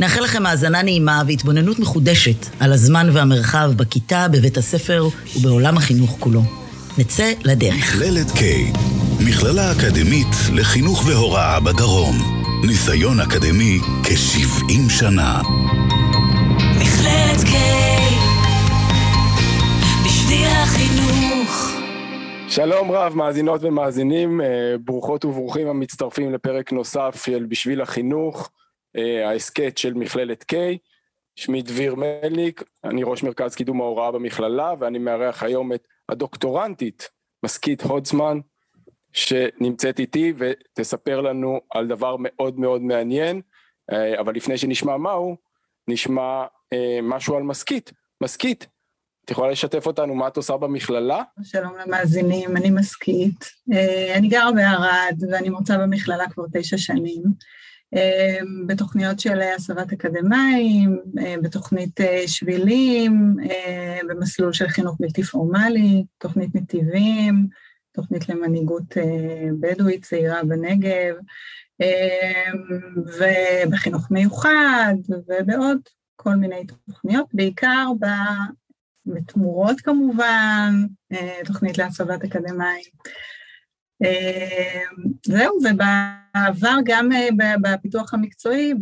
נאחל לכם האזנה נעימה והתבוננות מחודשת על הזמן והמרחב בכיתה, בבית הספר ובעולם החינוך כולו. נצא לדרך. מכללת K, מכללה אקדמית לחינוך והוראה בדרום. ניסיון אקדמי כ-70 שנה. מכללת K בשביל החינוך שלום רב, מאזינות ומאזינים, אה, ברוכות וברוכים המצטרפים לפרק נוסף של בשביל החינוך, ההסכת של מכללת K. שמי דביר מלניק, אני ראש מרכז קידום ההוראה במכללה, ואני מארח היום את הדוקטורנטית, משכית הודסמן, שנמצאת איתי ותספר לנו על דבר מאוד מאוד מעניין, אה, אבל לפני שנשמע מהו, נשמע אה, משהו על משכית. משכית, את יכולה לשתף אותנו מה את עושה במכללה? שלום למאזינים, אני משכית. אה, אני גרה בערד ואני מרצה במכללה כבר תשע שנים. אה, בתוכניות של הסבת אקדמאים, אה, בתוכנית שבילים, במסלול של חינוך בלתי פורמלי, תוכנית נתיבים, תוכנית למנהיגות בדואית צעירה בנגב, ובחינוך מיוחד ובעוד כל מיני תוכניות, בעיקר בתמורות כמובן, אה, תוכנית להסבת אקדמאים. אה, זהו, ובעבר גם אה, בפיתוח המקצועי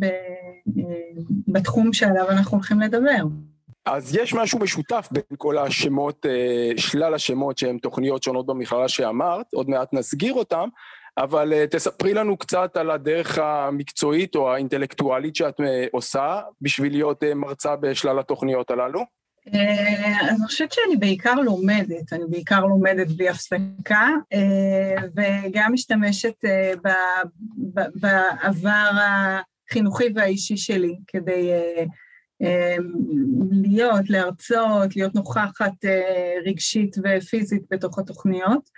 בתחום שעליו אנחנו הולכים לדבר. אז יש משהו משותף בין כל השמות, שלל השמות שהם תוכניות שונות במכללה שאמרת, עוד מעט נסגיר אותם, אבל תספרי לנו קצת על הדרך המקצועית או האינטלקטואלית שאת עושה בשביל להיות מרצה בשלל התוכניות הללו. אה, אז אני חושבת שאני בעיקר לומדת, אני בעיקר לומדת בלי הפסקה, אה, וגם משתמשת אה, בעבר החינוכי והאישי שלי כדי להיות, להרצות, להיות נוכחת רגשית ופיזית בתוך התוכניות.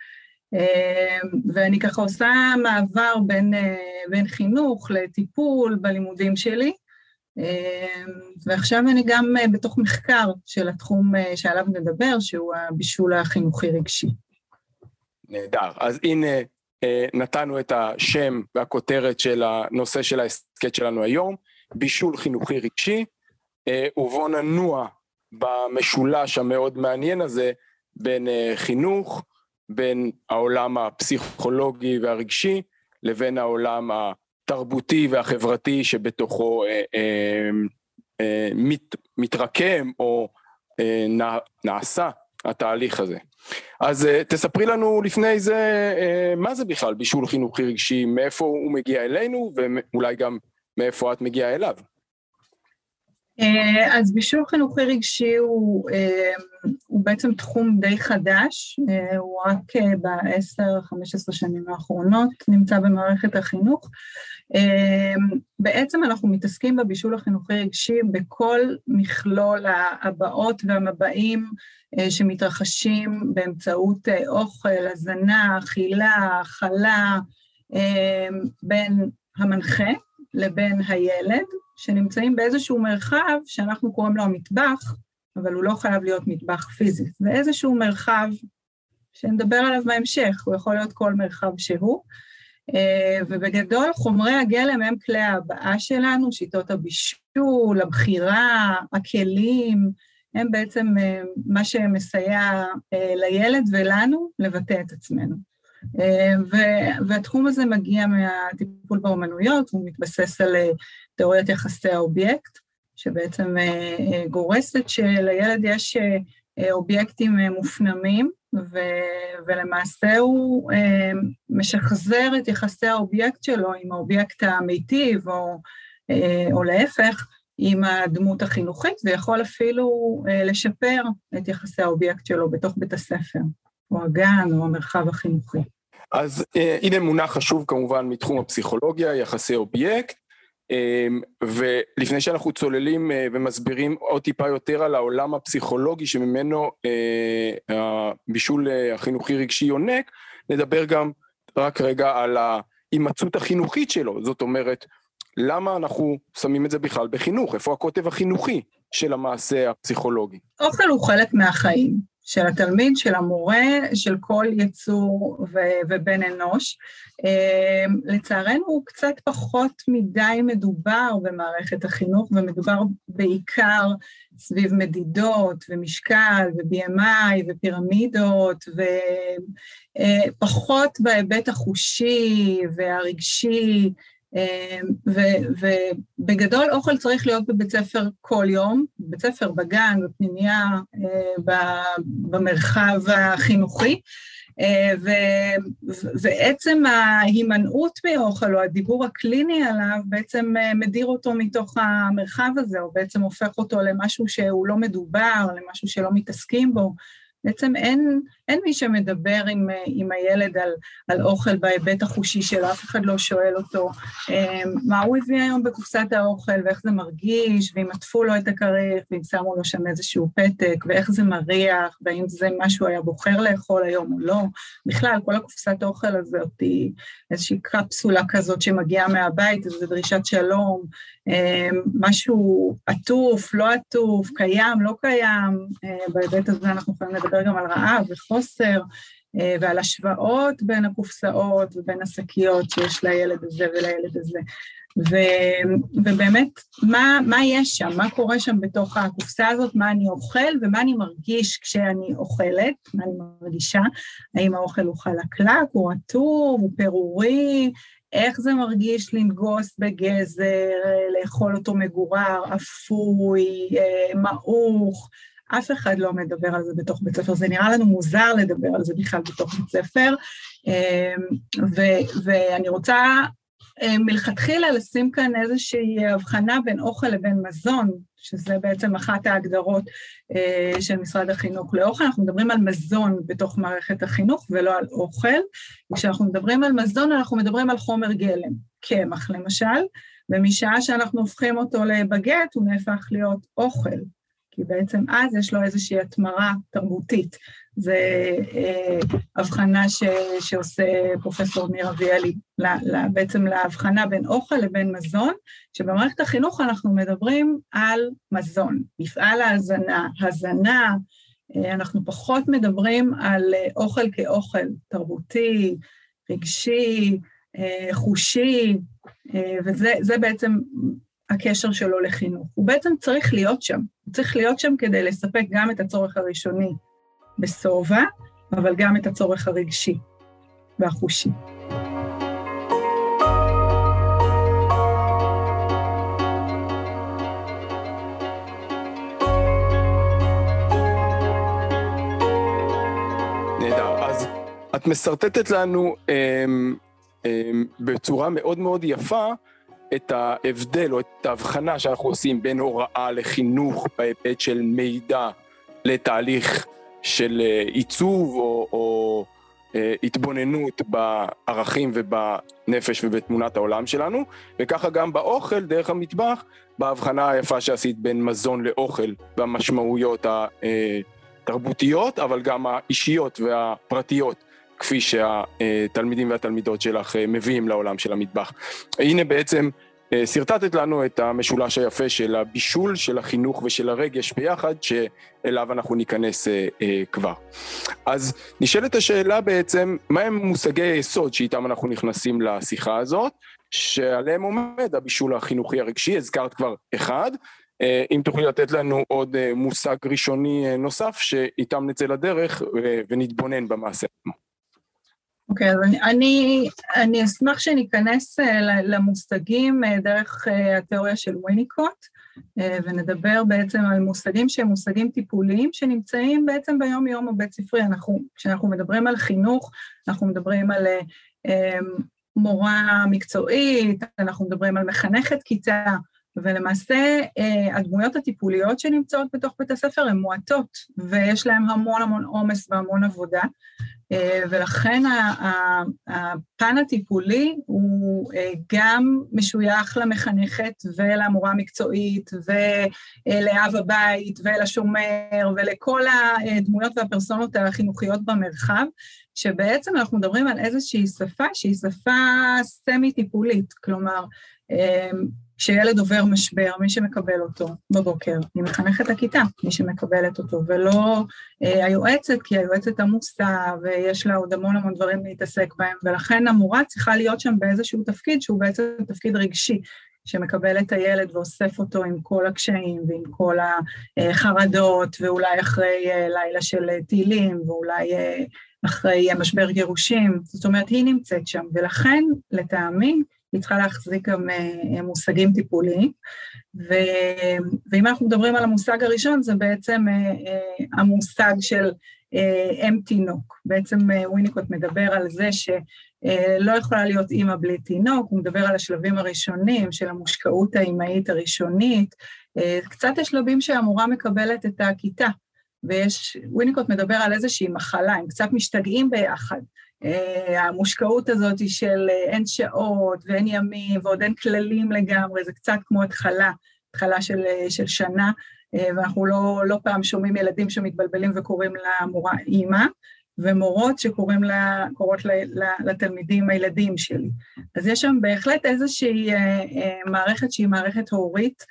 ואני ככה עושה מעבר בין, בין חינוך לטיפול בלימודים שלי. אמ, ועכשיו אני גם אה, בתוך מחקר של התחום אה, שעליו נדבר, שהוא הבישול החינוכי רגשי. נהדר. אז הנה, אה, נתנו את השם והכותרת של הנושא של ההסכת שלנו היום, בישול חינוכי רגשי, ובואו ננוע במשולש המאוד מעניין הזה בין חינוך, בין העולם הפסיכולוגי והרגשי, לבין העולם ה... התרבותי והחברתי שבתוכו אה, אה, אה, מת, מתרקם או אה, נע, נעשה התהליך הזה. אז אה, תספרי לנו לפני זה אה, מה זה בכלל בישול חינוכי רגשי, מאיפה הוא מגיע אלינו ואולי גם מאיפה את מגיעה אליו. אה, אז בישול חינוכי רגשי הוא, אה, הוא בעצם תחום די חדש, אה, הוא רק ב-10-15 שנים האחרונות נמצא במערכת החינוך. בעצם אנחנו מתעסקים בבישול החינוכי רגשי בכל מכלול הבאות והמבעים שמתרחשים באמצעות אוכל, הזנה, אכילה, אכלה, בין המנחה לבין הילד, שנמצאים באיזשהו מרחב שאנחנו קוראים לו המטבח, אבל הוא לא חייב להיות מטבח פיזי. זה איזשהו מרחב שנדבר עליו בהמשך, הוא יכול להיות כל מרחב שהוא. אה, ובגדול חומרי הגלם הם כלי ההבעה שלנו, שיטות הבישול, הבחירה, הכלים, הם בעצם אה, מה שמסייע אה, לילד ולנו לבטא את עצמנו. והתחום הזה מגיע מהטיפול באומנויות, הוא מתבסס על תיאוריית יחסי האובייקט, שבעצם אה, אה, גורסת שלילד יש אה, אובייקטים מופנמים, ו, ולמעשה הוא משחזר את יחסי האובייקט שלו עם האובייקט המיטיב, או, או להפך, עם הדמות החינוכית, ויכול אפילו לשפר את יחסי האובייקט שלו בתוך בית הספר, או הגן, או המרחב החינוכי. אז הנה מונח חשוב כמובן מתחום הפסיכולוגיה, יחסי אובייקט. אמ, ולפני שאנחנו צוללים אה, ומסבירים עוד טיפה יותר על העולם הפסיכולוגי שממנו אה, הבישול החינוכי רגשי יונק, נדבר גם רק רגע על ההימצאות החינוכית שלו, זאת אומרת, למה אנחנו שמים את זה בכלל בחינוך? איפה הקוטב החינוכי של המעשה הפסיכולוגי? אוכל הוא חלק מהחיים. של התלמיד, של המורה, של כל יצור ו- ובן אנוש. אמ, לצערנו הוא קצת פחות מדי מדובר במערכת החינוך, ומדובר בעיקר סביב מדידות ומשקל ו-BMI ופירמידות, ופחות אה, בהיבט החושי והרגשי. אמ, ובגדול אוכל צריך להיות בבית ספר כל יום, בבית ספר, בגן, בפנימייה, אה, במרחב החינוכי. אה, ועצם ההימנעות מאוכל או הדיבור הקליני עליו בעצם אה, מדיר אותו מתוך המרחב הזה, או בעצם הופך אותו למשהו שהוא לא מדובר, למשהו שלא מתעסקים בו. בעצם אין, אין מי שמדבר עם, עם הילד על, על אוכל בהיבט החושי שלו, אף אחד לא שואל אותו אמ, מה הוא הביא היום בקופסת האוכל ואיך זה מרגיש, ואם עטפו לו את הכריך, ואם שמו לו שם איזשהו פתק, ואיך זה מריח, והאם זה מה שהוא היה בוחר לאכול היום או לא. בכלל, כל הקופסת האוכל הזאת היא איזושהי קפסולה כזאת שמגיעה מהבית, איזו דרישת שלום, אמ, משהו עטוף, לא עטוף, קיים, לא קיים. אה, בהיבט הזה אנחנו יכולים לדבר גם על רעב וחוסר, אה, ועל השוואות בין הקופסאות ובין השקיות שיש לילד הזה ולילד הזה. ו, ובאמת, מה, מה יש שם? מה קורה שם בתוך הקופסה הזאת? מה אני אוכל ומה אני מרגיש כשאני אוכלת? מה אני מרגישה? האם האוכל הוא חלקלק, הוא רטוב, הוא פירורי? איך זה מרגיש לנגוס בגזר, לאכול אותו מגורר, אפוי, אה, מעוך? אף אחד לא מדבר על זה בתוך בית ספר, זה נראה לנו מוזר לדבר על זה בכלל בתוך בית ספר, אמ, ו- ואני רוצה אה, מלכתחילה לשים כאן איזושהי הבחנה בין אוכל לבין מזון, שזה בעצם אחת ההגדרות אה, של משרד החינוך לאוכל. אנחנו מדברים על מזון בתוך מערכת החינוך ולא על אוכל. וכשאנחנו מדברים על מזון, אנחנו מדברים על חומר גלם, קמח למשל, ומשעה שאנחנו הופכים אותו לבגט, הוא נהפך להיות אוכל. כי בעצם אז יש לו איזושהי התמרה תרבותית. זו אה, הבחנה ש, שעושה פרופסור ניר אביאלי, בעצם להבחנה בין אוכל לבין מזון, שבמערכת החינוך אנחנו מדברים על מזון, מפעל ההזנה, הזנה, אה, אנחנו פחות מדברים על אה, אוכל כאוכל תרבותי, רגשי, אה, חושי, אה, וזה בעצם הקשר שלו לחינוך. הוא בעצם צריך להיות שם, הוא צריך להיות שם כדי לספק גם את הצורך הראשוני בשובע, אבל גם את הצורך הרגשי והחושי. את משרטטת לנו אמ, אמ, בצורה מאוד מאוד יפה את ההבדל או את ההבחנה שאנחנו עושים בין הוראה לחינוך בהיבט של מידע לתהליך של אה, עיצוב או, או אה, התבוננות בערכים ובנפש ובתמונת העולם שלנו, וככה גם באוכל, דרך המטבח, בהבחנה היפה שעשית בין מזון לאוכל והמשמעויות התרבותיות, אבל גם האישיות והפרטיות. כפי שהתלמידים והתלמידות שלך אה, מביאים לעולם של המטבח. הנה בעצם אה, שרטטת לנו את המשולש היפה של הבישול, של החינוך ושל הרגש ביחד, שאליו אנחנו ניכנס אה, כבר. אז נשאלת השאלה בעצם, מהם מושגי היסוד שאיתם אנחנו נכנסים לשיחה הזאת, שעליהם עומד הבישול החינוכי הרגשי, הזכרת כבר אחד, אם תוכלי לתת לנו עוד מושג ראשוני נוסף, שאיתם נצא לדרך ונתבונן במעשה. אוקיי, okay, אז אני, אני, אני אשמח שניכנס אה, למושגים אה, דרך אה, התיאוריה של וויניקוט, ונדבר בעצם על מושגים שהם מושגים טיפוליים שנמצאים בעצם ביום-יום הבית ספרי. אנחנו, כשאנחנו מדברים על חינוך, אנחנו מדברים על מורה מקצועית, אנחנו מדברים על מחנכת כיתה, ולמעשה הדמויות הטיפוליות שנמצאות בתוך בית הספר הן מועטות, ויש להן המון המון עומס והמון עבודה. אה, ולכן הפן הטיפולי הוא אה, גם משוייך למחנכת ולמורה המקצועית ולאב הבית ולשומר ולכל הדמויות והפרסונות החינוכיות במרחב, שבעצם אנחנו מדברים על איזושהי שפה שהיא שפה סמי-טיפולית, כלומר, כשילד עובר משבר, מי שמקבל אותו בבוקר, היא מחנכת הכיתה, מי שמקבלת אותו, ולא אה, היועצת, כי היועצת עמוסה ויש לה עוד המון המון דברים להתעסק בהם, ולכן המורה צריכה להיות שם באיזשהו תפקיד שהוא בעצם תפקיד רגשי, שמקבל את הילד ואוסף אותו עם כל הקשיים ועם כל החרדות, ואולי אחרי אה, לילה של טילים, ואולי אה, אחרי משבר גירושים, זאת אומרת, היא נמצאת שם, ולכן, לטעמי, היא צריכה להחזיק גם אה, מושגים טיפוליים. ו... ואם אנחנו מדברים על המושג הראשון, זה בעצם אה, אה, המושג של אם תינוק. בעצם וויניקוט מדבר על זה שלא יכולה להיות אימא בלי תינוק, הוא מדבר על השלבים הראשונים של המושקעות האימהית הראשונית, קצת השלבים שהמורה מקבלת את הכיתה. ויש, וויניקוט מדבר על איזושהי מחלה, הם קצת משתגעים ביחד. אה, המושקעות הזאת של אה, אין שעות ואין ימים ועוד אין כללים לגמרי, זה קצת כמו התחלה, התחלה של, אה, של שנה, ואנחנו לא, לא פעם שומעים ילדים שמתבלבלים וקוראים למורה אימא, ומורות שקוראים לה, קוראות לה, לה, לתלמידים הילדים שלי. אז יש שם בהחלט איזושהי מערכת שהיא מערכת הורית,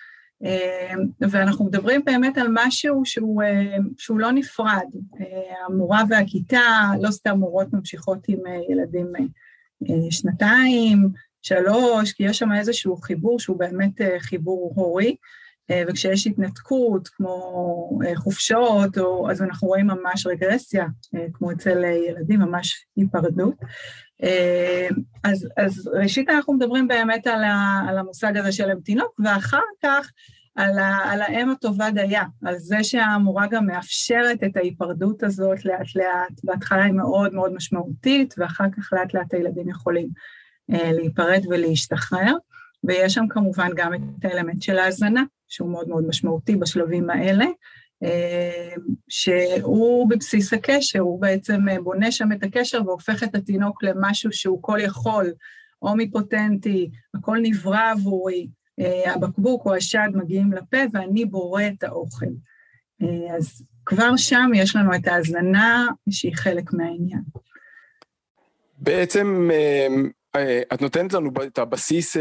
ואנחנו מדברים באמת על משהו שהוא, אה, שהוא לא נפרד. אה, המורה והכיתה, לא סתם מורות ממשיכות עם אה, ילדים שנתיים, שלוש, כי יש שם איזשהו חיבור שהוא באמת חיבור הורי, וכשיש התנתקות, כמו חופשות, או, אז אנחנו רואים ממש רגרסיה, כמו אצל ילדים, ממש היפרדות. אז, אז ראשית אנחנו מדברים באמת על, ה, על המושג הזה של אמתינוק, ואחר כך על, ה, על האם הטובה דייה, על זה שהמורה גם מאפשרת את ההיפרדות הזאת לאט לאט, בהתחלה היא מאוד מאוד משמעותית, ואחר כך לאט לאט הילדים יכולים אה, להיפרד ולהשתחרר, ויש שם כמובן גם את האלמנט של ההזנה, שהוא מאוד מאוד משמעותי בשלבים האלה, אה, שהוא בבסיס הקשר, הוא בעצם אה, בונה שם את הקשר והופך את התינוק למשהו שהוא כל יכול, אומיפוטנטי, הכל נברא עבורי, אה, הבקבוק או השד מגיעים לפה ואני בורא את האוכל. אז כבר שם יש לנו את ההזנה שהיא חלק מהעניין. בעצם את נותנת לנו את הבסיס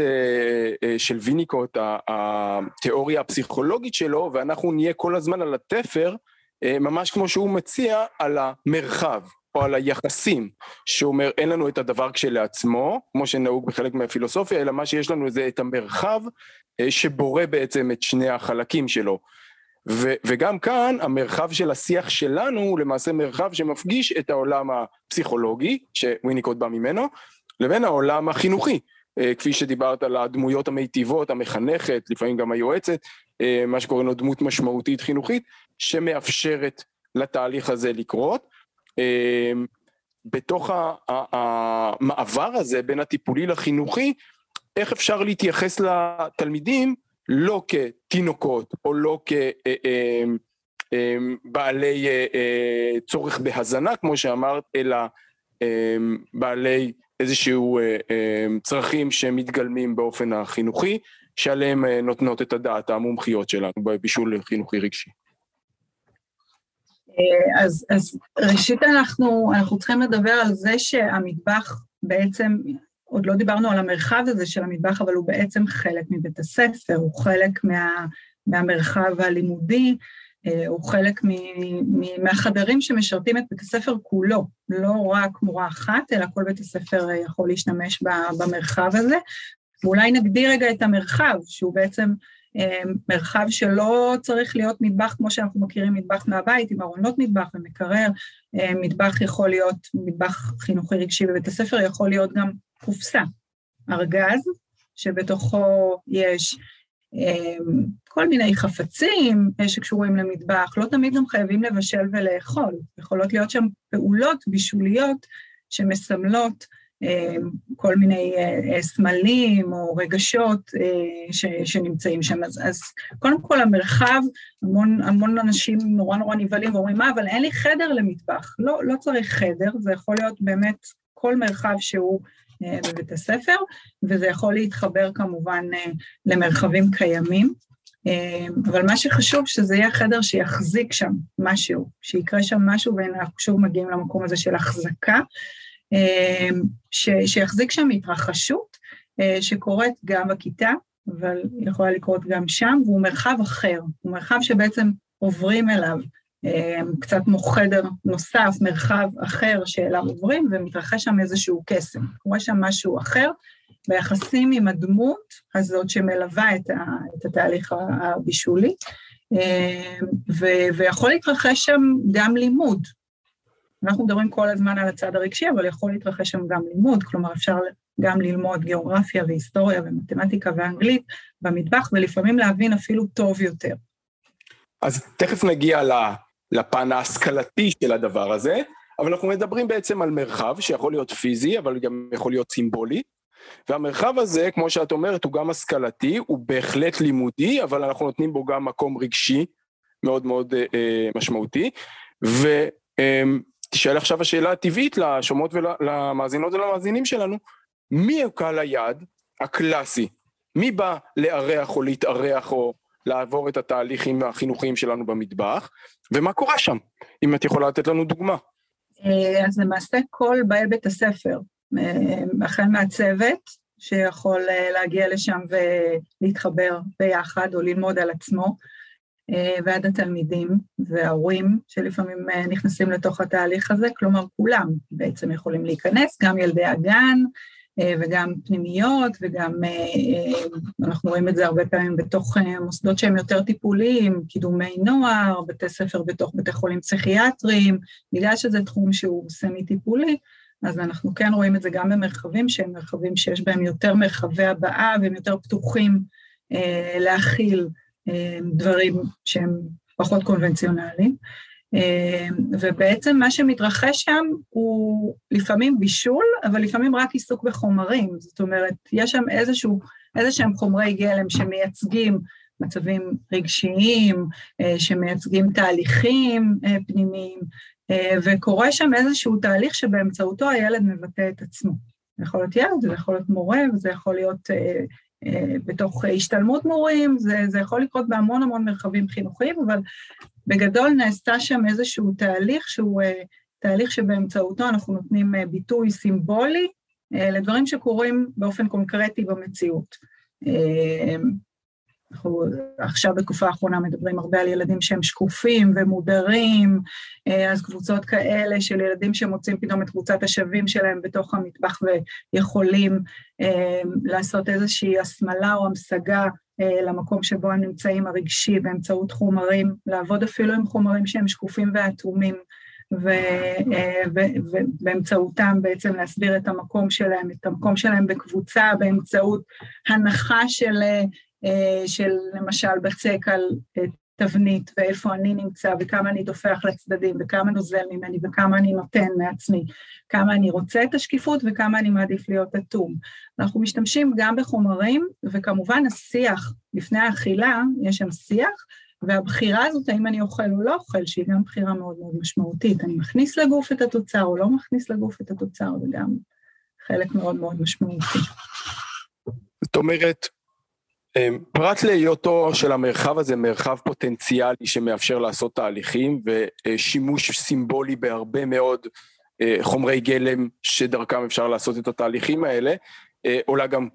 של ויניקוט, התיאוריה הפסיכולוגית שלו, ואנחנו נהיה כל הזמן על התפר אה, ממש כמו שהוא מציע על המרחב או על היחסים, שאומר אין לנו את הדבר כשלעצמו, כמו שנהוג בחלק מהפילוסופיה, אלא מה שיש לנו זה את המרחב אה, שבורא בעצם את שני החלקים שלו. ו- וגם כאן המרחב של השיח שלנו הוא למעשה מרחב שמפגיש את העולם הפסיכולוגי, שוויניקוט בא ממנו, לבין העולם החינוכי, אה, כפי שדיברת על הדמויות המיטיבות, המחנכת, לפעמים גם היועצת, מה שקוראים לו דמות משמעותית חינוכית, שמאפשרת לתהליך הזה לקרות. אמ, בתוך המעבר הזה בין הטיפולי לחינוכי, איך אפשר להתייחס לתלמידים לא כתינוקות או לא כבעלי אה, אה, צורך בהזנה, כמו שאמרת, אלא בעלי איזשהו אה, צרכים שמתגלמים באופן החינוכי, שעליהם נותנות את הדעת המומחיות שלנו בבישול חינוכי רגשי. אה, אז, אז ראשית אנחנו, אנחנו צריכים לדבר על זה שהמטבח בעצם, עוד לא דיברנו על המרחב הזה של המטבח, אבל הוא בעצם חלק מבית הספר, הוא חלק מה, מהמרחב הלימודי, אה, הוא חלק מהחדרים שמשרתים את בית הספר כולו, לא רק מורה אחת, אלא כל בית הספר יכול להשתמש במרחב הזה. ואולי נגדיר רגע את המרחב, שהוא בעצם אמ, מרחב שלא צריך להיות מטבח כמו שאנחנו מכירים מטבח מהבית, עם ארונות מטבח ומקרר, מטבח יכול להיות מטבח חינוכי רגשי בבית הספר, יכול להיות גם קופסה, ארגז, שבתוכו יש כל מיני חפצים שקשורים למטבח, לא תמיד גם חייבים לבשל ולאכול, יכולות להיות שם פעולות בישוליות שמסמלות כל מיני סמלים או רגשות ש, שנמצאים שם. אז, אז קודם כל המרחב, המון, המון אנשים נורא נורא נבהלים ואומרים, מה, אבל אין לי חדר למטבח. לא, לא צריך חדר, זה יכול להיות באמת כל מרחב שהוא בבית הספר, וזה יכול להתחבר כמובן למרחבים קיימים. אבל מה שחשוב שזה יהיה חדר שיחזיק שם משהו, שיקרה שם משהו, ואנחנו שוב מגיעים למקום הזה של החזקה, ש, שיחזיק שם התרחשות שקורית גם בכיתה, אבל יכולה לקרות גם שם, והוא מרחב אחר, הוא מרחב שבעצם עוברים אליו, קצת כמו חדר נוסף, מרחב אחר שאליו עוברים, ומתרחש שם איזשהו קסם, קורה שם משהו אחר, ביחסים עם הדמות הזאת שמלווה את, ה, את התהליך הבישולי, ו, ויכול להתרחש שם גם לימוד. אנחנו מדברים כל הזמן על הצד הרגשי, אבל יכול להתרחש שם גם לימוד, כלומר אפשר גם ללמוד גיאוגרפיה והיסטוריה ומתמטיקה ואנגלית במטבח, ולפעמים להבין אפילו טוב יותר. אז תכף נגיע לפן ההשכלתי של הדבר הזה, אבל אנחנו מדברים בעצם על מרחב שיכול להיות פיזי, אבל גם יכול להיות סימבולי, והמרחב הזה, כמו שאת אומרת, הוא גם השכלתי, הוא בהחלט לימודי, אבל אנחנו נותנים בו גם מקום רגשי מאוד מאוד אה, משמעותי. ותשאל אה, עכשיו השאלה הטבעית לשומעות ולמאזינות ולמאזינים שלנו, מי הוא קהל היעד הקלאסי? מי בא לארח או להתארח או לעבור את התהליכים החינוכיים שלנו במטבח, ומה קורה שם, אם את יכולה לתת לנו דוגמה. אה, אז למעשה כל באי בית הספר, החל מהצוות, שיכול אה, להגיע לשם ולהתחבר ביחד או ללמוד על עצמו, אה, ועד התלמידים וההורים שלפעמים אה, נכנסים לתוך התהליך הזה, כלומר כולם בעצם יכולים להיכנס, גם ילדי הגן וגם פנימיות וגם אנחנו רואים את זה הרבה פעמים בתוך מוסדות שהם יותר טיפוליים, קידומי נוער, בתי ספר בתוך בתי חולים פסיכיאטריים, בגלל שזה תחום שהוא סמי-טיפולי, אז אנחנו כן רואים את זה גם במרחבים שהם מרחבים שיש בהם יותר מרחבי הבעה והם יותר פתוחים אה, להכיל אה, דברים שהם פחות קונבנציונליים. אה, ובעצם מה שמתרחש שם הוא לפעמים בישול, אבל לפעמים רק עיסוק בחומרים. זאת אומרת, יש שם איזשהו, איזה שהם חומרי גלם שמייצגים מצבים רגשיים, אה, שמייצגים תהליכים אה, פנימיים, וקורה שם איזשהו תהליך שבאמצעותו הילד מבטא את עצמו. זה יכול להיות ילד, זה יכול להיות מורה, וזה יכול להיות בתוך השתלמות מורים, זה, זה יכול לקרות בהמון המון מרחבים חינוכיים, אבל בגדול נעשה שם איזשהו תהליך שהוא אה, תהליך שבאמצעותו אנחנו נותנים אה, ביטוי סימבולי אה, לדברים שקורים באופן קונקרטי במציאות. אנחנו עכשיו בתקופה האחרונה מדברים הרבה על ילדים שהם שקופים ומודרים, אה, אז קבוצות כאלה של ילדים שמוצאים פתאום את קבוצת השווים שלהם בתוך המטבח ויכולים אה, לעשות איזושהי הסמלה או המשגה אה, למקום שבו הם נמצאים הרגשי באמצעות חומרים, לעבוד אפילו עם חומרים שהם שקופים ואטומים. ובאמצעותם בעצם להסביר את המקום שלהם, את המקום שלהם בקבוצה באמצעות הנחה של של למשל בצק על אה, תבנית ואיפה אני נמצא וכמה אני דופח לצדדים וכמה נוזל ממני וכמה אני נותן מעצמי, כמה אני רוצה את השקיפות וכמה אני מעדיף להיות אטום. אנחנו משתמשים גם בחומרים וכמובן השיח לפני האכילה, יש שם שיח והבחירה הזאת, האם אני אוכל או לא אוכל, שהיא גם בחירה מאוד מאוד משמעותית. אני מכניס לגוף את התוצר או לא מכניס לגוף את התוצר, זה גם חלק מאוד מאוד משמעותי. זאת אומרת, פרט להיותו של המרחב הזה מרחב פוטנציאלי שמאפשר לעשות תהליכים ושימוש סימבולי בהרבה מאוד אה, חומרי גלם שדרכם אפשר לעשות את התהליכים האלה, אה, עולה גם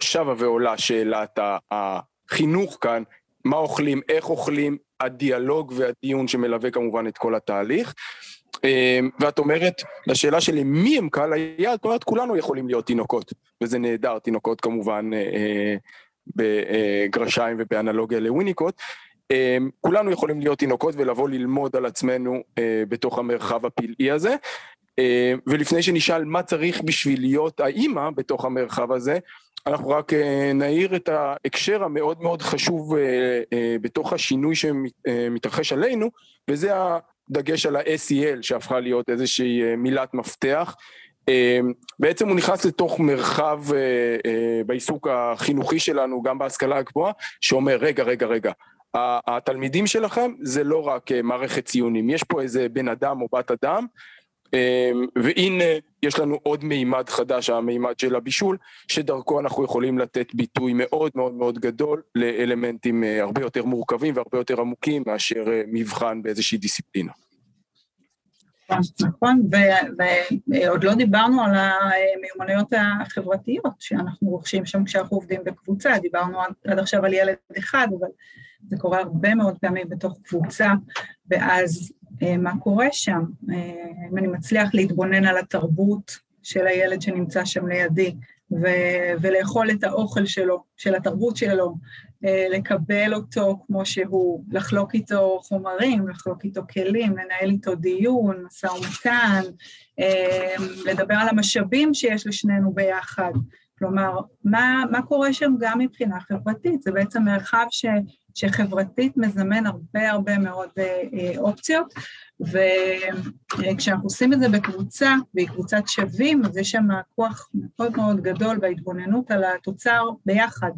שבה ועולה שאלת החינוך כאן, מה אוכלים, איך אוכלים, הדיאלוג והדיון שמלווה כמובן את כל התהליך. אמ, ואת אומרת, לשאלה שלי מי הם קהל היעד, את אומרת כולנו יכולים להיות תינוקות, וזה נהדר, תינוקות כמובן אה, בגרשיים ובאנלוגיה לוויניקוט, אה, כולנו יכולים להיות תינוקות ולבוא ללמוד על עצמנו אה, בתוך המרחב הפלאי הזה. אה, ולפני שנשאל מה צריך בשביל להיות האימא בתוך המרחב הזה, אנחנו רק נעיר את ההקשר המאוד מאוד חשוב בתוך השינוי שמתרחש עלינו, וזה הדגש על ה-SEL שהפכה להיות איזושהי מילת מפתח. בעצם הוא נכנס לתוך מרחב בעיסוק החינוכי שלנו, גם בהשכלה הגבוהה, שאומר, רגע, רגע, רגע, התלמידים שלכם זה לא רק מערכת ציונים, יש פה איזה בן אדם או בת אדם אמ, והנה יש לנו עוד מימד חדש, המימד של הבישול, שדרכו אנחנו יכולים לתת ביטוי מאוד מאוד מאוד גדול לאלמנטים אה, הרבה יותר מורכבים והרבה יותר עמוקים מאשר אה, מבחן באיזושהי דיסציפלינה. נכון, ועוד לא דיברנו על המיומנויות החברתיות שאנחנו רוכשים שם כשאנחנו עובדים בקבוצה, דיברנו עד עכשיו על ילד אחד, אבל זה קורה הרבה מאוד פעמים בתוך קבוצה, ואז אה, מה קורה שם, אה, אם אני מצליח להתבונן על התרבות של הילד שנמצא שם לידי, ו- ולאכול את האוכל שלו, של התרבות שלו, לקבל אותו כמו שהוא, לחלוק איתו חומרים, לחלוק איתו כלים, לנהל איתו דיון, משא ומתן, לדבר על המשאבים שיש לשנינו ביחד. כלומר, מה, מה קורה שם גם מבחינה חברתית? זה בעצם מרחב ש, שחברתית מזמן הרבה הרבה מאוד אה, אה, אופציות, וכשאנחנו עושים את זה בקבוצה, והיא קבוצת שווים, אז יש שם כוח מאוד מאוד גדול בהתבוננות על התוצר ביחד.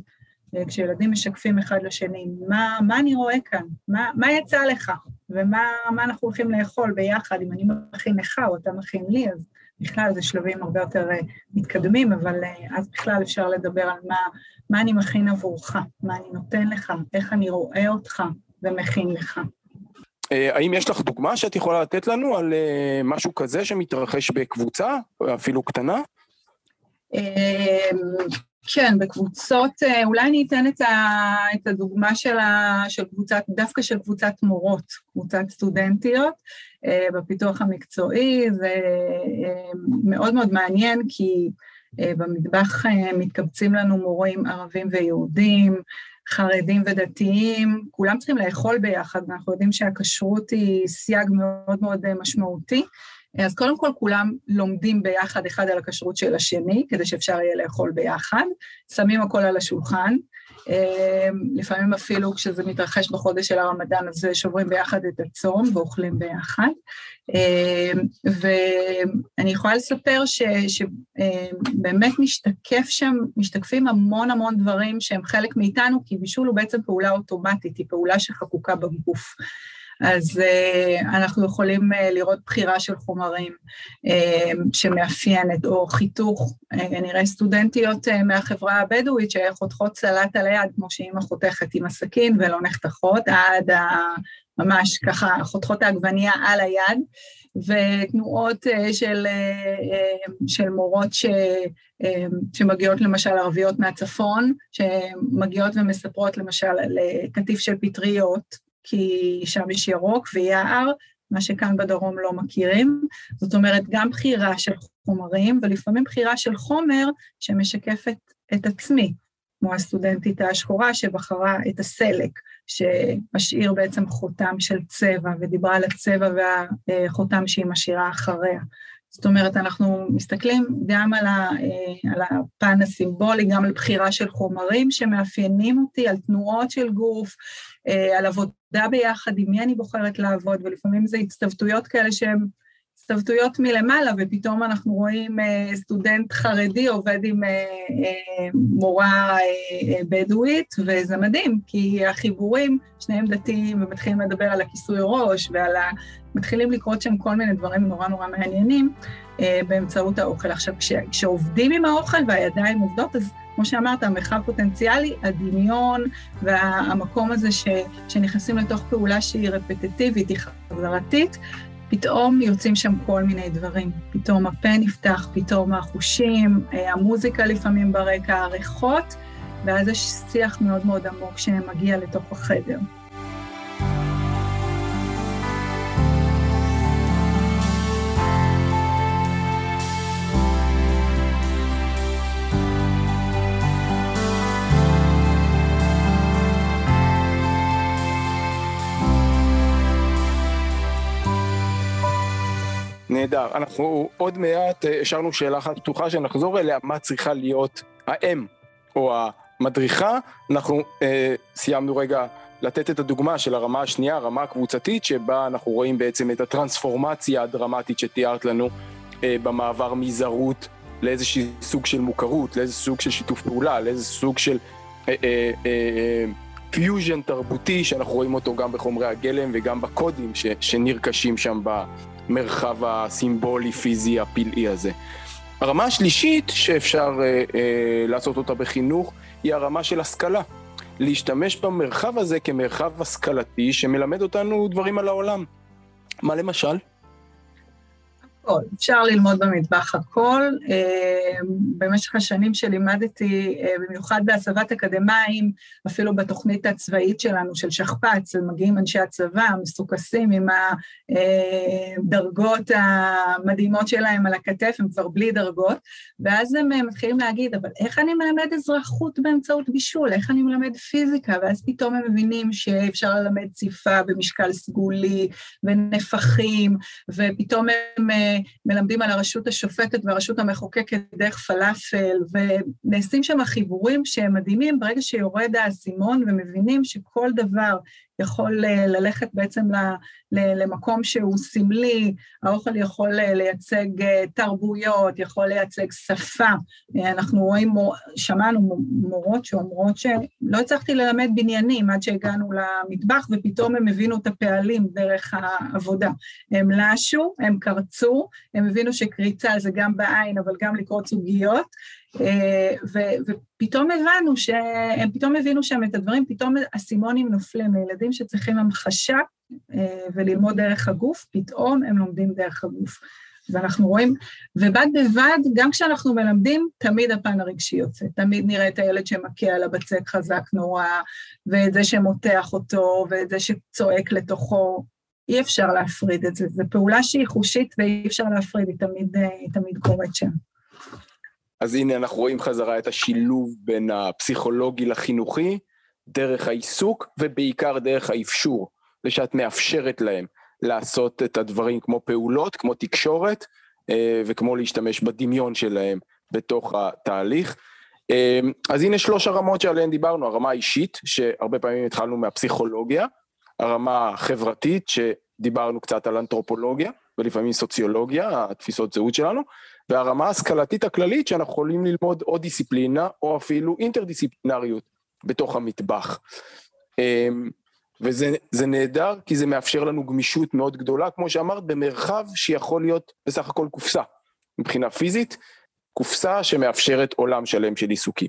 כשילדים משקפים אחד לשני, מה, מה אני רואה כאן? מה, מה יצא לך? ומה אנחנו הולכים לאכול ביחד, אם אני מכין לך או אתה מכין לי, אז בכלל זה שלבים הרבה יותר אה, מתקדמים, אבל אה, אז בכלל אפשר לדבר על מה, מה אני מכין עבורך, מה אני נותן לך, איך אני רואה אותך ומכין לך. אה, האם יש לך דוגמה שאת יכולה לתת לנו על משהו כזה שמתרחש בקבוצה, אפילו קטנה? כן, בקבוצות, אולי אני אתן את, ה, את הדוגמה של, ה, של קבוצת, דווקא של קבוצת מורות, קבוצת סטודנטיות, אה, בפיתוח המקצועי, זה אה, מאוד מאוד מעניין כי אה, במטבח מתקבצים לנו מורים ערבים ויהודים, חרדים ודתיים, כולם צריכים לאכול ביחד, ואנחנו יודעים שהכשרות היא סייג מאוד מאוד משמעותי. אז קודם כל כולם לומדים ביחד אחד על הכשרות של השני, כדי שאפשר יהיה לאכול ביחד, שמים הכל על השולחן, אמ, לפעמים אפילו כשזה מתרחש בחודש של הרמדאן, אז שוברים ביחד את הצום ואוכלים ביחד. אמ, ואני יכולה לספר שבאמת משתקף שם, משתקפים המון המון דברים שהם חלק מאיתנו, כי בישול הוא בעצם פעולה אוטומטית, היא פעולה שחקוקה בגוף. אז uh, אנחנו יכולים uh, לראות בחירה של חומרים uh, שמאפיינת, או חיתוך, uh, נראה סטודנטיות uh, מהחברה הבדואית שחותכות סלט על היד, כמו שאימא חותכת עם הסכין ולא נחתכות, עד ה... ממש ככה חותכות העגבנייה על היד, ותנועות uh, של, uh, של מורות ש, uh, שמגיעות למשל ערביות מהצפון, שמגיעות ומספרות למשל על קטיף של פטריות, כי שם יש ירוק ויער, מה שכאן בדרום לא מכירים. זאת אומרת, גם בחירה של חומרים, ולפעמים בחירה של חומר שמשקפת את עצמי, כמו הסטודנטית השחורה שבחרה את הסלק, שמשאיר בעצם חותם של צבע, ודיברה על הצבע והחותם שהיא משאירה אחריה. זאת אומרת, אנחנו מסתכלים גם על, ה, אה, על הפן הסימבולי, גם על בחירה של חומרים שמאפיינים אותי, על תנועות של גוף, על עבודה ביחד, עם מי אני בוחרת לעבוד, ולפעמים זה הצטוותויות כאלה שהן הצטוותויות מלמעלה, ופתאום אנחנו רואים אה, סטודנט חרדי עובד עם מורה בדואית, וזה מדהים, כי החיבורים, שניהם דתיים, ומתחילים לדבר על הכיסוי ראש ועל ה... מתחילים לקרות שם כל מיני דברים נורא נורא מעניינים אה, באמצעות האוכל. עכשיו, כש, כשעובדים עם האוכל והידיים עובדות, אז כמו שאמרת, המרחב פוטנציאלי, הדמיון והמקום הזה ש, שנכנסים לתוך פעולה שהיא רפטטיבית, היא חזרתית, פתאום יוצאים שם כל מיני דברים. פתאום הפה נפתח, פתאום החושים, אה, המוזיקה לפעמים ברקע, הריחות, ואז יש שיח מאוד מאוד עמוק שמגיע לתוך החדר. נהדר. אנחנו עוד מעט אה, השארנו שאלה אחת פתוחה שנחזור אליה, מה צריכה להיות האם או המדריכה. אנחנו אה, סיימנו רגע לתת את הדוגמה של הרמה השנייה, הרמה הקבוצתית, שבה אנחנו רואים בעצם את הטרנספורמציה הדרמטית שתיארת לנו אה, במעבר מזרות לאיזשהו סוג של מוכרות, לאיזה סוג של שיתוף פעולה, לאיזה סוג של פיוז'ן תרבותי שאנחנו רואים אותו גם בחומרי הגלם וגם בקודים ש, שנרכשים שם במרחב הסימבולי, פיזי, הפלאי הזה. הרמה השלישית שאפשר אה, אה, לעשות אותה בחינוך היא הרמה של השכלה. להשתמש במרחב הזה כמרחב השכלתי שמלמד אותנו דברים על העולם. מה למשל? הכל, אפשר ללמוד במטבח הכל. אה, במשך השנים שלימדתי, אה, במיוחד בהסבת אקדמאים, אפילו בתוכנית הצבאית שלנו של שכפ"ץ, מגיעים אנשי הצבא, מסוכסים עם הדרגות המדהימות שלהם על הכתף, הם כבר בלי דרגות, ואז הם אה, מתחילים להגיד, אבל איך אני מלמד אזרחות באמצעות בישול? איך אני מלמד פיזיקה? ואז פתאום הם מבינים שאפשר ללמד ציפה במשקל סגולי, ונפחים, ופתאום הם... מלמדים על הרשות השופטת והרשות המחוקקת דרך פלאפל, ונעשים שם חיבורים שהם מדהימים. ברגע שיורד האסימון ומבינים שכל דבר יכול אה, ללכת בעצם למקום שהוא סמלי, האוכל יכול אה, לייצג אה, תרבויות, יכול לייצג שפה. אנחנו רואים, שמענו מורות שאומרות שלא הצלחתי ללמד בניינים עד שהגענו למטבח, ופתאום הם הבינו את הפעלים דרך העבודה. הם לשו, הם קרצו, הם הבינו שקריצה זה גם בעין, אבל גם לקרוא סוגיות, ו- ופתאום הבנו שהם פתאום הבינו שם את הדברים, פתאום אסימונים נופלים לילדים שצריכים המחשה אה, וללמוד דרך הגוף, פתאום הם לומדים דרך הגוף. ואנחנו רואים, ובד בבד, גם כשאנחנו מלמדים, תמיד הפן הרגשי יוצא. תמיד נראה את הילד שמכה על הבצק חזק נורא, ואת זה שמותח אותו, ואת זה שצועק לתוכו. אי אפשר להפריד את זה. זו פעולה שהיא חושית ואי אפשר להפריד, היא תמיד, אה, היא תמיד קורית שם. אז הנה אנחנו רואים חזרה את השילוב בין הפסיכולוגי לחינוכי, דרך העיסוק ובעיקר דרך האפשור, זה שאת מאפשרת להם לעשות את הדברים כמו פעולות, כמו תקשורת אה, וכמו להשתמש בדמיון שלהם בתוך התהליך. אה, אז הנה שלוש הרמות שעליהן דיברנו, הרמה האישית, שהרבה פעמים התחלנו מהפסיכולוגיה, הרמה החברתית, שדיברנו קצת על אנתרופולוגיה, ולפעמים סוציולוגיה, התפיסות זהות שלנו, והרמה ההשכלתית הכללית שאנחנו יכולים ללמוד או דיסציפלינה או אפילו אינטרדיסציפלינריות בתוך המטבח. אמ, וזה נהדר כי זה מאפשר לנו גמישות מאוד גדולה, כמו שאמרת, במרחב שיכול להיות בסך הכל קופסה. מבחינה פיזית, קופסה שמאפשרת עולם שלם של עיסוקים.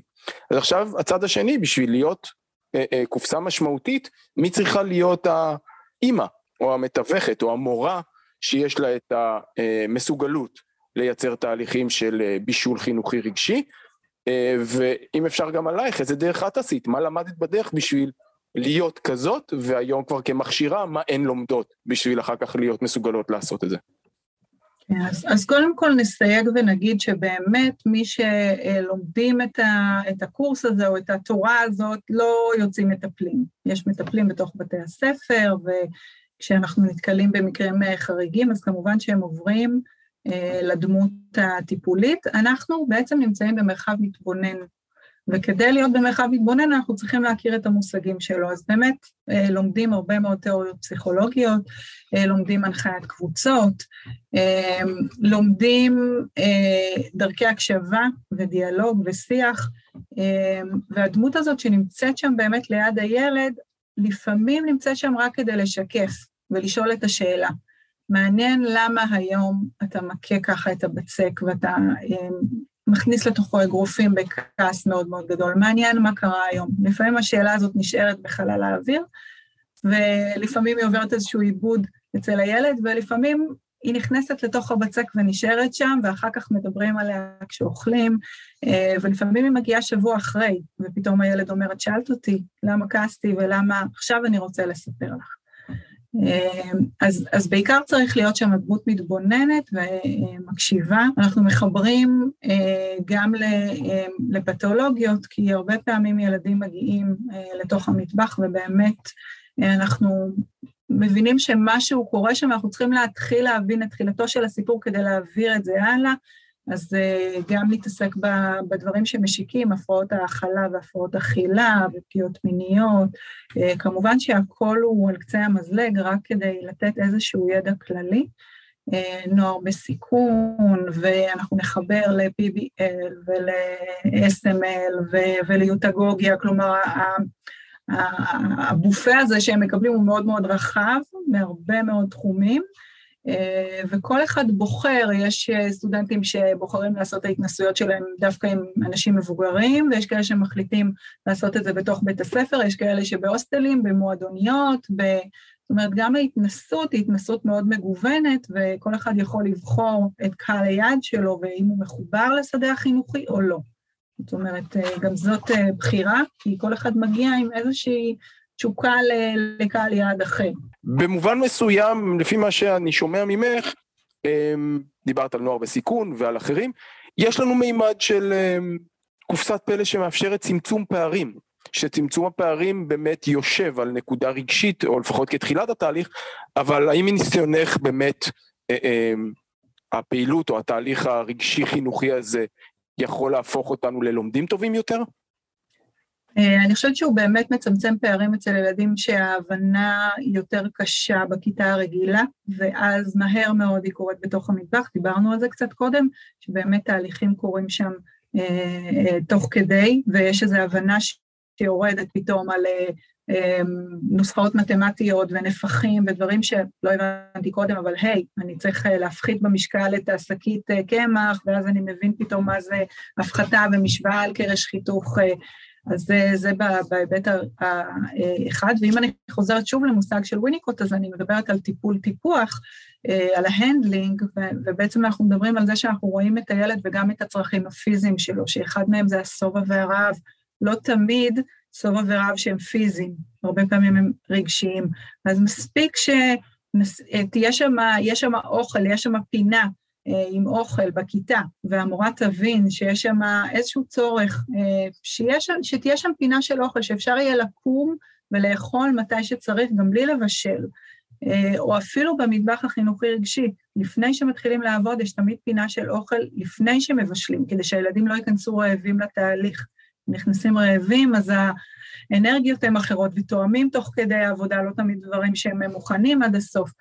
אז עכשיו הצד השני, בשביל להיות אה, אה, קופסה משמעותית, מי צריכה להיות האימא, או המתווכת, או המורה, שיש לה את המסוגלות לייצר תהליכים של אה, בישול חינוכי רגשי, אה, ואם אפשר גם עלייך, איזה דרך את עשית? מה למדת בדרך בשביל להיות כזאת, והיום כבר כמכשירה, מה הן לומדות בשביל אחר כך להיות מסוגלות לעשות את זה? אז, אז קודם כל נסייג ונגיד שבאמת מי שלומדים את, ה, את הקורס הזה או את התורה הזאת לא יוצאים מטפלים. יש מטפלים בתוך בתי הספר, וכשאנחנו נתקלים במקרים חריגים, אז כמובן שהם עוברים אה, לדמות הטיפולית. אנחנו בעצם נמצאים במרחב מתבונן, וכדי להיות במרחב מתבונן אנחנו צריכים להכיר את המושגים שלו. אז באמת אה, לומדים הרבה מאוד תיאוריות פסיכולוגיות, אה, לומדים הנחיית קבוצות, לומדים דרכי הקשבה ודיאלוג ושיח, והדמות הזאת שנמצאת שם באמת ליד הילד, לפעמים נמצאת שם רק כדי לשקף ולשאול את השאלה. מעניין למה היום אתה מכה ככה את הבצק ואתה אה, מכניס לתוכו אגרופים בכעס מאוד מאוד גדול. מעניין מה קרה היום. לפעמים השאלה הזאת נשארת בחלל האוויר, ולפעמים היא עוברת איזשהו עיבוד אצל הילד, ולפעמים היא נכנסת לתוך הבצק ונשארת שם, ואחר כך מדברים עליה כשאוכלים, אה, ולפעמים היא מגיעה שבוע אחרי, ופתאום הילד אומר, את שאלת אותי למה כעסתי ולמה עכשיו אני רוצה לספר לך. אמ, אז, אז בעיקר צריך להיות שם דמות מתבוננת ומקשיבה. אנחנו מחברים אה, גם לפתולוגיות, כי הרבה פעמים ילדים מגיעים אה, לתוך המטבח ובאמת אה, אנחנו מבינים שמשהו קורה שם, אנחנו צריכים להתחיל להבין את תחילתו של הסיפור כדי להעביר את זה הלאה. אז אה, גם להתעסק בדברים שמשיקים, הפרעות האכלה והפרעות אכילה ופגיעות מיניות. אה, כמובן שהכל הוא על קצה המזלג, רק כדי לתת איזשהו ידע כללי. נוער בסיכון, ואנחנו נחבר ל-PBL ול-SML וליוטגוגיה, כלומר, הבופה הזה שהם מקבלים הוא מאוד מאוד רחב, מהרבה מאוד תחומים, וכל אחד בוחר, יש סטודנטים שבוחרים לעשות את ההתנסויות שלהם דווקא עם אנשים מבוגרים, ויש כאלה שמחליטים לעשות את זה בתוך בית הספר, יש כאלה שבהוסטלים, במועדוניות, ב... זאת אומרת, גם ההתנסות היא התנסות מאוד מגוונת, וכל אחד יכול לבחור את קהל היעד שלו, ואם הוא מחובר לשדה החינוכי או לא. זאת אומרת, גם זאת בחירה, כי כל אחד מגיע עם איזושהי תשוקה לקהל יעד אחר. במובן מסוים, לפי מה שאני שומע ממך, דיברת על נוער בסיכון ועל אחרים, יש לנו מימד של קופסת פלא שמאפשרת צמצום פערים, שצמצום הפערים באמת יושב על נקודה רגשית, או לפחות כתחילת התהליך, אבל האם מניסיונך באמת הפעילות או התהליך הרגשי-חינוכי הזה יכול להפוך אותנו ללומדים טובים יותר? אני חושבת שהוא באמת מצמצם פערים אצל ילדים שההבנה יותר קשה בכיתה הרגילה, ואז מהר מאוד היא קורית בתוך המטבח, דיברנו על זה קצת קודם, שבאמת תהליכים קורים שם אה, תוך כדי, ויש איזו הבנה שיורדת פתאום על אה, נוסחאות מתמטיות ונפחים ודברים שלא הבנתי קודם, אבל היי, hey, אני צריך להפחית במשקל את השקית קמח, ואז אני מבין פתאום מה זה הפחתה ומשוואה על קרש חיתוך אז זה, זה בהיבט האחד, ואם אני חוזרת שוב למושג של וויניקוט, אז אני מדברת על טיפול טיפוח, על ה handling, ובעצם אנחנו מדברים על זה שאנחנו רואים את הילד וגם את הצרכים הפיזיים שלו, שאחד מהם זה השובע והרעב. לא תמיד שובע ורעב שהם פיזיים, הרבה פעמים הם רגשיים. אז מספיק שתהיה שם, יש שם אוכל, יש שם פינה, עם אוכל בכיתה, והמורה תבין שיש שם איזשהו צורך, שיש, שתהיה שם פינה של אוכל, שאפשר יהיה לקום ולאכול מתי שצריך, גם בלי לבשל, או אפילו במטבח החינוכי רגשי, לפני שמתחילים לעבוד, יש תמיד פינה של אוכל לפני שמבשלים, כדי שהילדים לא ייכנסו רעבים לתהליך. נכנסים רעבים, אז האנרגיות הן אחרות, ותואמים תוך כדי העבודה, לא תמיד דברים שהם מוכנים עד הסוף.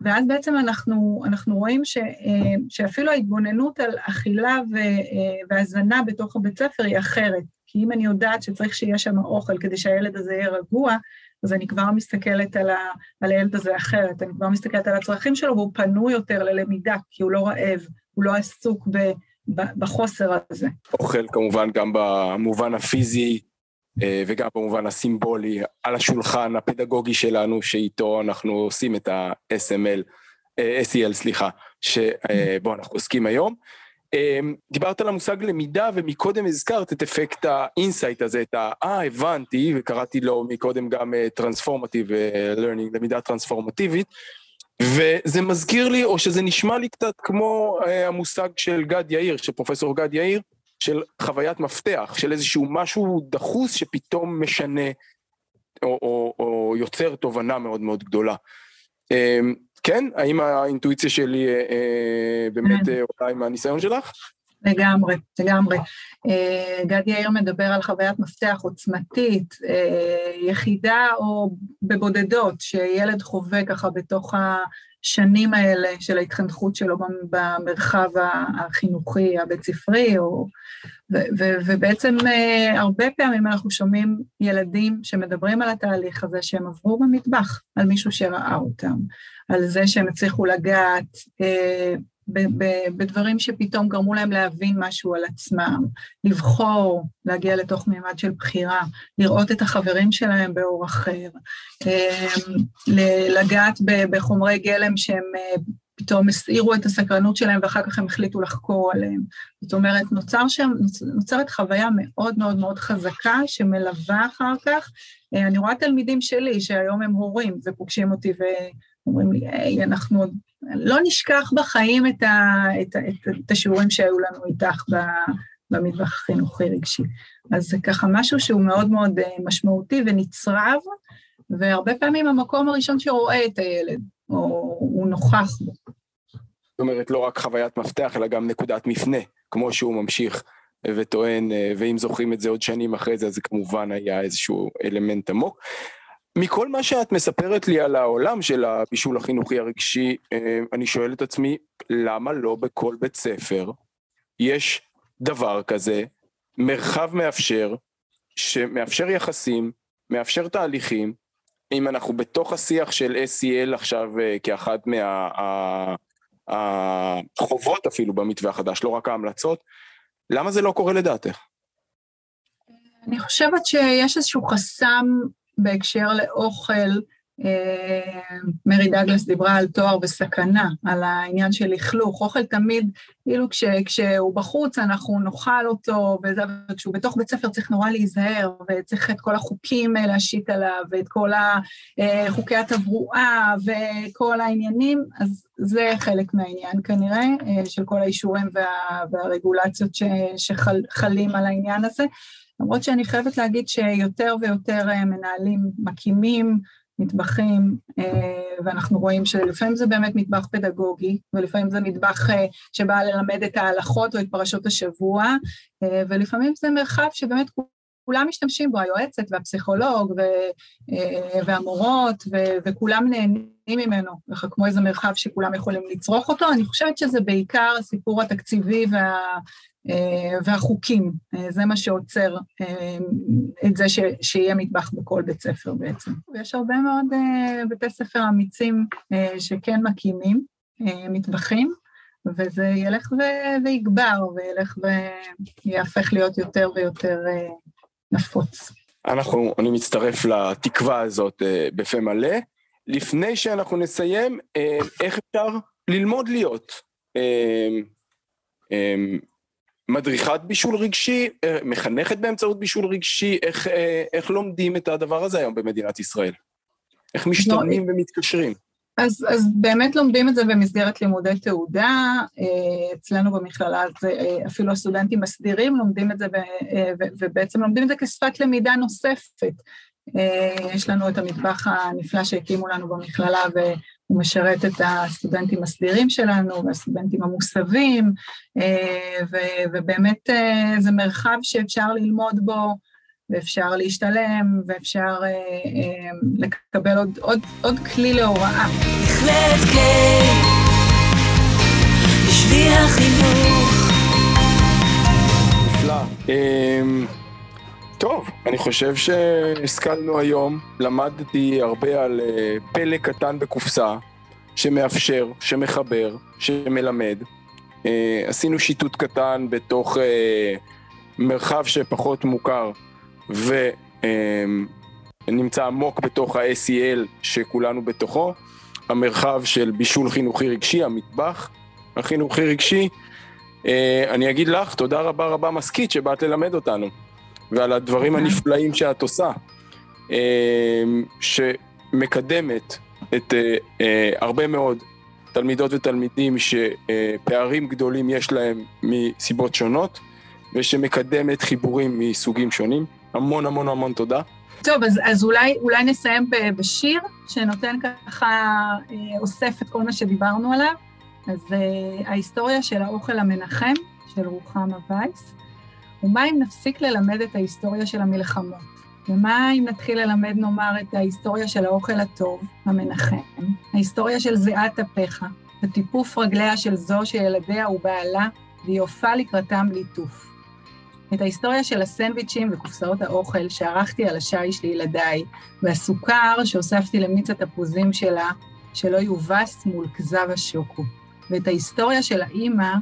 ואז בעצם אנחנו, אנחנו רואים ש, שאפילו ההתבוננות על אכילה והזנה בתוך הבית ספר היא אחרת. כי אם אני יודעת שצריך שיהיה שם אוכל כדי שהילד הזה יהיה רגוע, אז אני כבר מסתכלת על, ה, על הילד הזה אחרת, אני כבר מסתכלת על הצרכים שלו, והוא פנוי יותר ללמידה, כי הוא לא רעב, הוא לא עסוק ב, בחוסר הזה. אוכל כמובן גם במובן הפיזי, אה, וגם במובן הסימבולי על השולחן הפדגוגי שלנו שאיתו אנחנו עושים את ה-SML, SEL סליחה, שבו אנחנו עוסקים היום. אה, דיברת על המושג למידה ומקודם הזכרת את אפקט ה insight הזה, את ה... אה, הבנתי, וקראתי לו מקודם גם transformative learning, למידה טרנספורמטיבית, וזה מזכיר לי, או שזה נשמע לי קצת כמו המושג של גד יאיר, של פרופסור גד יאיר, של חוויית מפתח, של איזשהו משהו דחוס שפתאום משנה או, או, או יוצר תובנה מאוד מאוד גדולה. אמ, כן? האם האינטואיציה שלי אה, אה, באמת כן. עולה עם הניסיון שלך? לגמרי, לגמרי. גד יאיר מדבר על חוויית מפתח עוצמתית, יחידה או בבודדות, שילד חווה ככה בתוך השנים האלה של ההתחנכות שלו במרחב החינוכי, הבית ספרי, או... ו- ו- ובעצם הרבה פעמים אנחנו שומעים ילדים שמדברים על התהליך הזה שהם עברו במטבח, על מישהו שראה אותם, על זה שהם הצליחו לגעת בדברים שפתאום גרמו להם להבין משהו על עצמם, לבחור, להגיע לתוך מימד של בחירה, לראות את החברים שלהם באור אחר, אמ, לגעת בחומרי גלם שהם אה, פתאום הסעירו את הסקרנות שלהם ואחר כך הם החליטו לחקור עליהם. זאת אומרת, נוצר שם, נוצרת חוויה מאוד מאוד מאוד חזקה שמלווה אחר כך. אה, אני רואה תלמידים שלי שהיום הם הורים ופוגשים אותי ואומרים לי, היי, אנחנו עוד לא נשכח בחיים את, ה, את, את, את השיעורים שהיו לנו איתך במטבח החינוכי רגשי. אז זה ככה משהו שהוא מאוד מאוד אה, משמעותי ונצרב, והרבה פעמים המקום הראשון שרואה את הילד, או הוא נוכח בו. זאת אומרת, לא רק חוויית מפתח, אלא גם נקודת מפנה, כמו שהוא ממשיך וטוען, אה, ואם זוכרים את זה עוד שנים אחרי זה, אז זה כמובן היה איזשהו אלמנט עמוק. מכל מה שאת מספרת לי על העולם של הבישול החינוכי הרגשי, אה, אני שואל את עצמי, למה לא בכל בית ספר יש דבר כזה, מרחב מאפשר, שמאפשר יחסים, מאפשר תהליכים, אם אנחנו בתוך השיח של SEL עכשיו אה, כאחת מהחובות אפילו במתווה החדש, לא רק ההמלצות, למה זה לא קורה לדעתך? אני חושבת שיש איזשהו חסם בהקשר לאוכל, אה, מרי דגלס דיברה על תואר בסכנה, על העניין של לכלוך. אוכל תמיד, כאילו כש, כשהוא בחוץ אנחנו נאכל אותו, וכשהוא בתוך בית ספר צריך נורא להיזהר, וצריך את כל החוקים אה, להשית עליו, ואת כל אה, חוקי התברואה, וכל העניינים, אז זה חלק מהעניין כנראה, של כל האישורים וה, והרגולציות ש, שחלים על העניין הזה. למרות שאני חייבת להגיד שיותר ויותר מנהלים מקימים, מטבחים, אה, ואנחנו רואים שלפעמים זה באמת מטבח פדגוגי, ולפעמים זה מטבח אה, שבא ללמד את ההלכות או את פרשות השבוע, אה, ולפעמים זה מרחב שבאמת כולם משתמשים בו, היועצת והפסיכולוג והמורות, וכולם נהנים ממנו, ככה כמו איזה מרחב שכולם יכולים לצרוך אותו. אני חושבת שזה בעיקר הסיפור התקציבי וה, אה, והחוקים, אה, זה מה שעוצר אה, את זה שיהיה מטבח בכל בית ספר בעצם. ויש הרבה מאוד בתי ספר אמיצים שכן מקימים מטבחים, וזה ילך ו- ויגבר, וילך ויהפך להיות יותר ויותר נפוץ. אנחנו, אני מצטרף לתקווה הזאת בפה מלא. לפני שאנחנו נסיים, איך אפשר ללמוד להיות מדריכת בישול רגשי, אה, מחנכת באמצעות בישול רגשי, איך, אה, איך לומדים את הדבר הזה היום במדינת ישראל? איך משתלמים לא, ומתקשרים? אז, אז באמת לומדים את זה במסגרת לימודי תעודה, אה, אצלנו במכללה זה אפילו הסטודנטים מסדירים לומדים את זה ובעצם לומדים את זה כשפת למידה נוספת. יש לנו את המטבח הנפלא שהקימו לנו במכללה הוא משרת את הסטודנטים הסדירים שלנו והסטודנטים המוסבים, אה, ובאמת אה, זה מרחב שאפשר ללמוד בו ואפשר להשתלם ואפשר אה, לקבל עוד, עוד, עוד כלי להוראה. מכללת K בשביל החינוך. נפלא. טוב, אני חושב שהשכלנו היום, למדתי הרבה על אה, פלא קטן בקופסה, שמאפשר, שמחבר, שמלמד. אה, עשינו שיטוט קטן בתוך אה, מרחב שפחות מוכר ונמצא עמוק בתוך ה-SEL שכולנו בתוכו, המרחב של בישול חינוכי רגשי, המטבח החינוכי רגשי. אני אגיד לך, תודה רבה רבה מסכית שבאת ללמד אותנו. ועל הדברים הנפלאים שאת עושה, אה, שמקדמת את אה, אה, הרבה מאוד תלמידות ותלמידים שפערים גדולים יש להם מסיבות שונות, ושמקדמת חיבורים מסוגים שונים. המון המון המון תודה. טוב, אז, אז אולי, אולי נסיים בשיר שנותן ככה, אוסף את כל מה שדיברנו עליו. אז ההיסטוריה של האוכל המנחם, של רוחמה וייס. ומה אם נפסיק ללמד את ההיסטוריה של המלחמות? ומה אם נתחיל ללמד, נאמר, את ההיסטוריה של האוכל הטוב, המנחם, ההיסטוריה של זיעת אפיך, וטיפוף רגליה של זו שילדיה ובעלה, ויופה לקראתם ליטוף. את ההיסטוריה של הסנדוויצ'ים וקופסאות האוכל שערכתי על השיש לילדיי, והסוכר שהוספתי למיץ התפוזים שלה, שלא יובס מול כזב השוקו. ואת ההיסטוריה של האימא,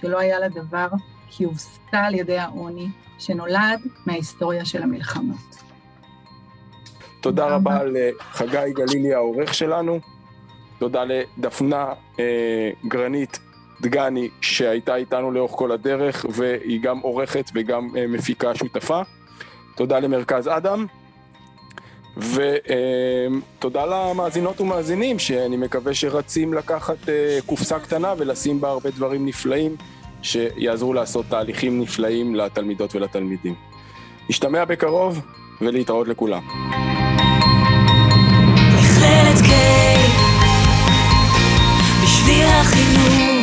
שלא היה לה דבר כי הובסה על ידי העוני, שנולד מההיסטוריה של המלחמות. תודה רבה לחגי גלילי העורך שלנו, תודה לדפנה אה, גרנית דגני שהייתה איתנו לאורך כל הדרך והיא גם עורכת וגם אה, מפיקה שותפה, תודה למרכז אדם. ותודה אה, למאזינות ומאזינים שאני מקווה שרצים לקחת אה, קופסה קטנה ולשים בה הרבה דברים נפלאים שיעזרו לעשות תהליכים נפלאים לתלמידות ולתלמידים. נשתמע בקרוב ולהתראות לכולם. מכללת K בשביל החינוך